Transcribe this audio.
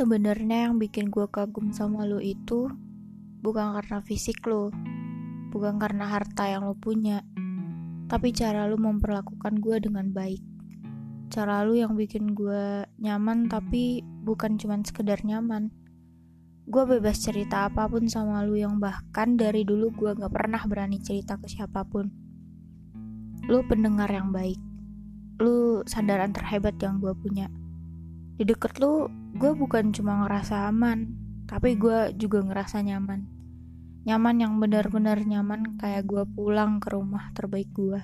sebenarnya yang bikin gue kagum sama lo itu bukan karena fisik lo, bukan karena harta yang lo punya, tapi cara lo memperlakukan gue dengan baik. Cara lo yang bikin gue nyaman tapi bukan cuma sekedar nyaman. Gue bebas cerita apa pun sama lo yang bahkan dari dulu gue gak pernah berani cerita ke siapa pun. Lo pendengar yang baik. Lu sandaran terhebat yang gue punya di deket lu gue bukan cuma ngerasa aman tapi gue juga ngerasa nyaman. Nyaman yang benar-benar nyaman kayak gue pulang ke rumah terbaik gue